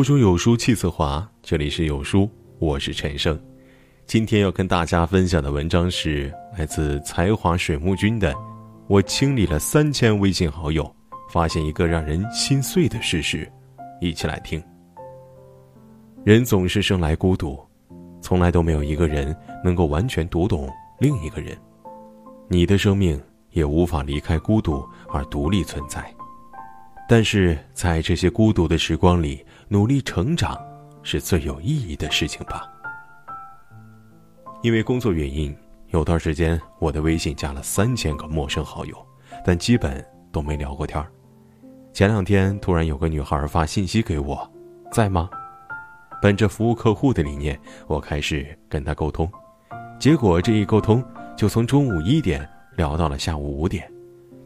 腹中有书气自华，这里是有书，我是陈生。今天要跟大家分享的文章是来自才华水木君的。我清理了三千微信好友，发现一个让人心碎的事实，一起来听。人总是生来孤独，从来都没有一个人能够完全读懂另一个人。你的生命也无法离开孤独而独立存在。但是在这些孤独的时光里，努力成长是最有意义的事情吧。因为工作原因，有段时间我的微信加了三千个陌生好友，但基本都没聊过天儿前两天突然有个女孩发信息给我，在吗？本着服务客户的理念，我开始跟她沟通，结果这一沟通就从中午一点聊到了下午五点，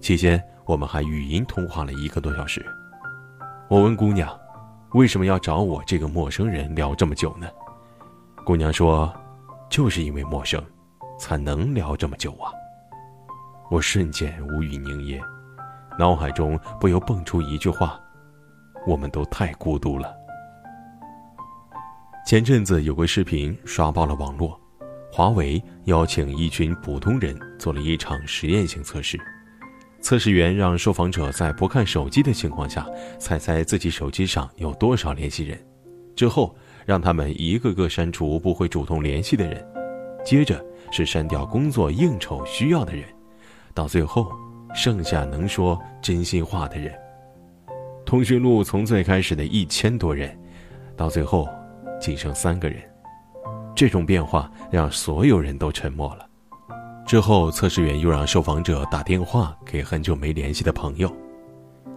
期间。我们还语音通话了一个多小时。我问姑娘：“为什么要找我这个陌生人聊这么久呢？”姑娘说：“就是因为陌生，才能聊这么久啊。”我瞬间无语凝噎，脑海中不由蹦出一句话：“我们都太孤独了。”前阵子有个视频刷爆了网络，华为邀请一群普通人做了一场实验性测试。测试员让受访者在不看手机的情况下，猜猜自己手机上有多少联系人，之后让他们一个个删除不会主动联系的人，接着是删掉工作应酬需要的人，到最后剩下能说真心话的人。通讯录从最开始的一千多人，到最后仅剩三个人，这种变化让所有人都沉默了。之后，测试员又让受访者打电话给很久没联系的朋友，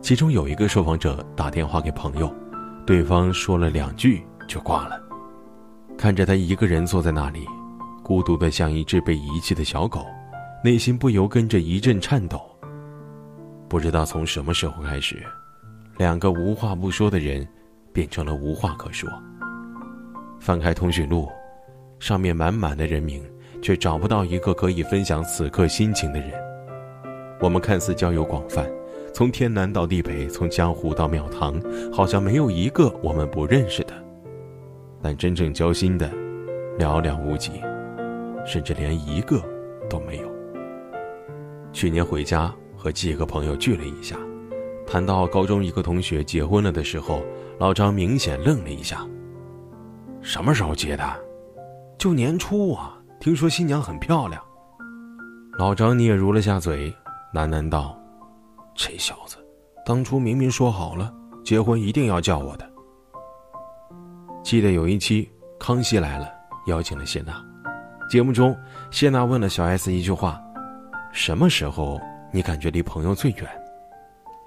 其中有一个受访者打电话给朋友，对方说了两句就挂了。看着他一个人坐在那里，孤独的像一只被遗弃的小狗，内心不由跟着一阵颤抖。不知道从什么时候开始，两个无话不说的人变成了无话可说。翻开通讯录，上面满满的人名。却找不到一个可以分享此刻心情的人。我们看似交友广泛，从天南到地北，从江湖到庙堂，好像没有一个我们不认识的。但真正交心的，寥寥无几，甚至连一个都没有。去年回家和几个朋友聚了一下，谈到高中一个同学结婚了的时候，老张明显愣了一下。什么时候结的？就年初啊。听说新娘很漂亮，老张你也嚅了下嘴，喃喃道：“这小子，当初明明说好了，结婚一定要叫我的。”记得有一期《康熙来了》，邀请了谢娜，节目中谢娜问了小 S 一句话：“什么时候你感觉离朋友最远？”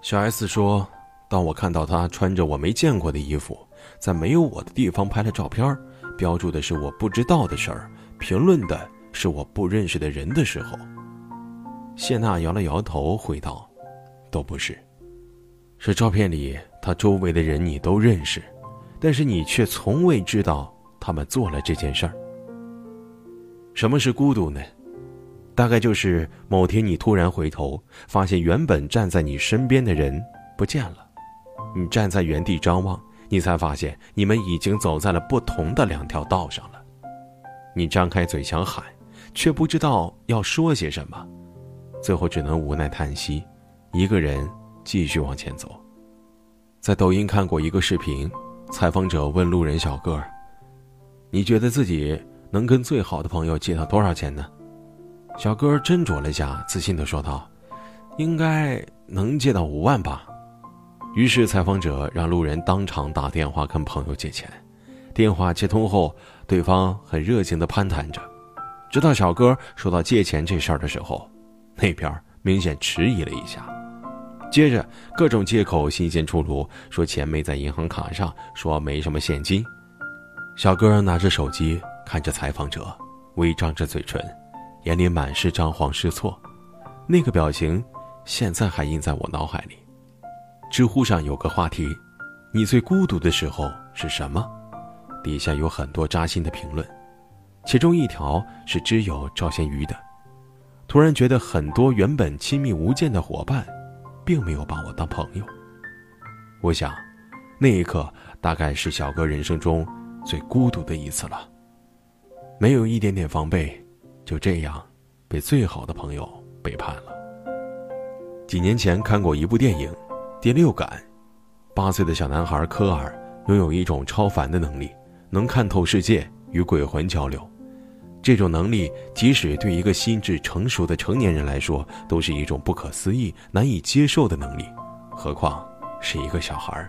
小 S 说：“当我看到他穿着我没见过的衣服，在没有我的地方拍了照片，标注的是我不知道的事儿。”评论的是我不认识的人的时候，谢娜摇了摇头，回道：“都不是，是照片里他周围的人你都认识，但是你却从未知道他们做了这件事儿。什么是孤独呢？大概就是某天你突然回头，发现原本站在你身边的人不见了，你站在原地张望，你才发现你们已经走在了不同的两条道上了。”你张开嘴想喊，却不知道要说些什么，最后只能无奈叹息，一个人继续往前走。在抖音看过一个视频，采访者问路人小哥：“你觉得自己能跟最好的朋友借到多少钱呢？”小哥斟酌了下，自信的说道：“应该能借到五万吧。”于是采访者让路人当场打电话跟朋友借钱。电话接通后，对方很热情地攀谈着，直到小哥说到借钱这事儿的时候，那边明显迟疑了一下，接着各种借口新鲜出炉，说钱没在银行卡上，说没什么现金。小哥拿着手机看着采访者，微张着嘴唇，眼里满是张皇失措，那个表情现在还印在我脑海里。知乎上有个话题：你最孤独的时候是什么？底下有很多扎心的评论，其中一条是知友赵先瑜的。突然觉得很多原本亲密无间的伙伴，并没有把我当朋友。我想，那一刻大概是小哥人生中最孤独的一次了。没有一点点防备，就这样被最好的朋友背叛了。几年前看过一部电影《第六感》，八岁的小男孩科尔拥有一种超凡的能力，能看透世界，与鬼魂交流。这种能力，即使对一个心智成熟的成年人来说，都是一种不可思议、难以接受的能力，何况是一个小孩。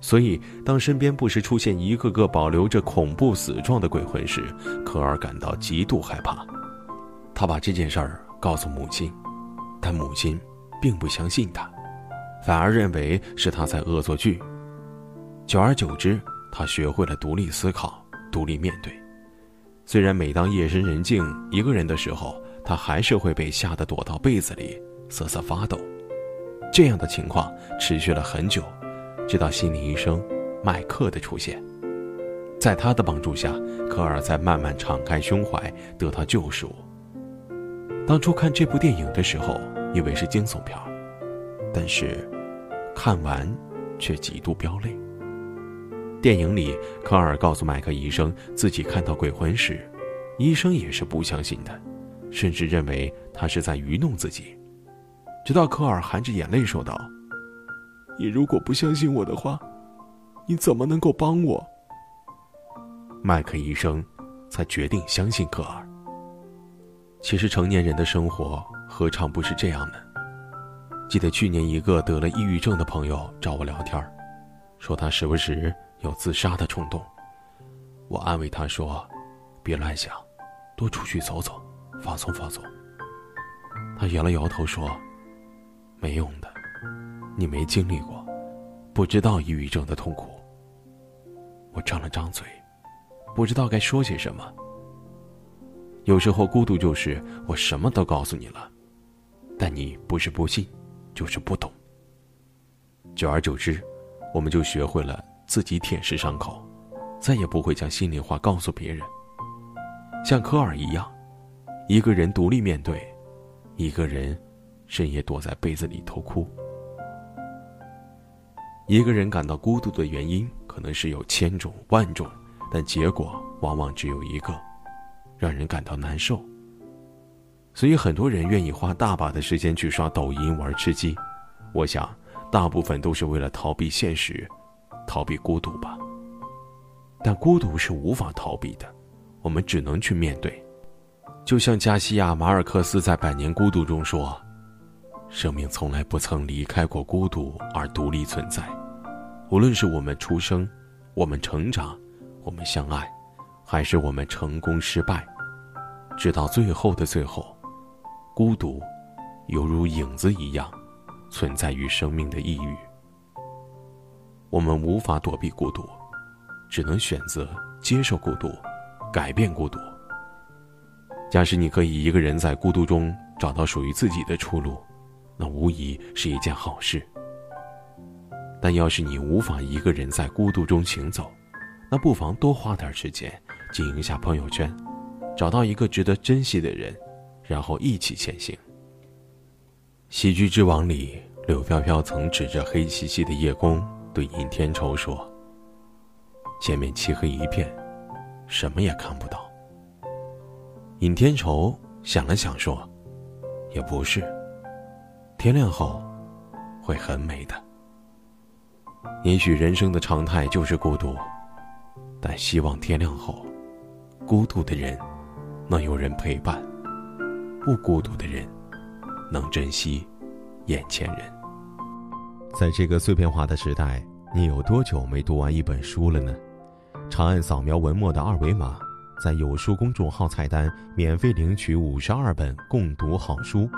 所以，当身边不时出现一个个保留着恐怖死状的鬼魂时，科尔感到极度害怕。他把这件事儿告诉母亲，但母亲并不相信他，反而认为是他在恶作剧。久而久之，他学会了独立思考、独立面对。虽然每当夜深人静一个人的时候，他还是会被吓得躲到被子里瑟瑟发抖。这样的情况持续了很久，直到心理医生麦克的出现。在他的帮助下，科尔才慢慢敞开胸怀，得到救赎。当初看这部电影的时候，以为是惊悚片，但是看完却极度飙泪。电影里，科尔告诉麦克医生自己看到鬼魂时，医生也是不相信的，甚至认为他是在愚弄自己。直到科尔含着眼泪说道：“你如果不相信我的话，你怎么能够帮我？”麦克医生才决定相信科尔。其实成年人的生活何尝不是这样呢？记得去年一个得了抑郁症的朋友找我聊天，说他时不时。有自杀的冲动，我安慰他说：“别乱想，多出去走走，放松放松。”他摇了摇头说：“没用的，你没经历过，不知道抑郁症的痛苦。”我张了张嘴，不知道该说些什么。有时候孤独就是我什么都告诉你了，但你不是不信，就是不懂。久而久之，我们就学会了。自己舔舐伤口，再也不会将心里话告诉别人。像科尔一样，一个人独立面对，一个人深夜躲在被子里偷哭。一个人感到孤独的原因可能是有千种万种，但结果往往只有一个，让人感到难受。所以很多人愿意花大把的时间去刷抖音、玩吃鸡，我想大部分都是为了逃避现实。逃避孤独吧，但孤独是无法逃避的，我们只能去面对。就像加西亚·马尔克斯在《百年孤独》中说：“生命从来不曾离开过孤独而独立存在，无论是我们出生，我们成长，我们相爱，还是我们成功失败，直到最后的最后，孤独犹如影子一样，存在于生命的抑郁。”我们无法躲避孤独，只能选择接受孤独，改变孤独。假使你可以一个人在孤独中找到属于自己的出路，那无疑是一件好事。但要是你无法一个人在孤独中行走，那不妨多花点时间经营下朋友圈，找到一个值得珍惜的人，然后一起前行。《喜剧之王》里，柳飘飘曾指着黑漆漆的夜空。对尹天仇说：“前面漆黑一片，什么也看不到。”尹天仇想了想说：“也不是，天亮后会很美的。也许人生的常态就是孤独，但希望天亮后，孤独的人能有人陪伴，不孤独的人能珍惜眼前人。”在这个碎片化的时代，你有多久没读完一本书了呢？长按扫描文末的二维码，在有书公众号菜单免费领取五十二本共读好书，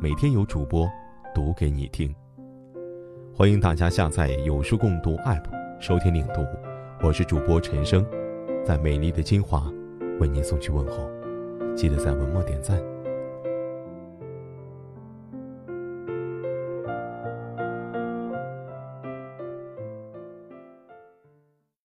每天有主播读给你听。欢迎大家下载有书共读 APP 收听领读，我是主播陈生，在美丽的金华为您送去问候，记得在文末点赞。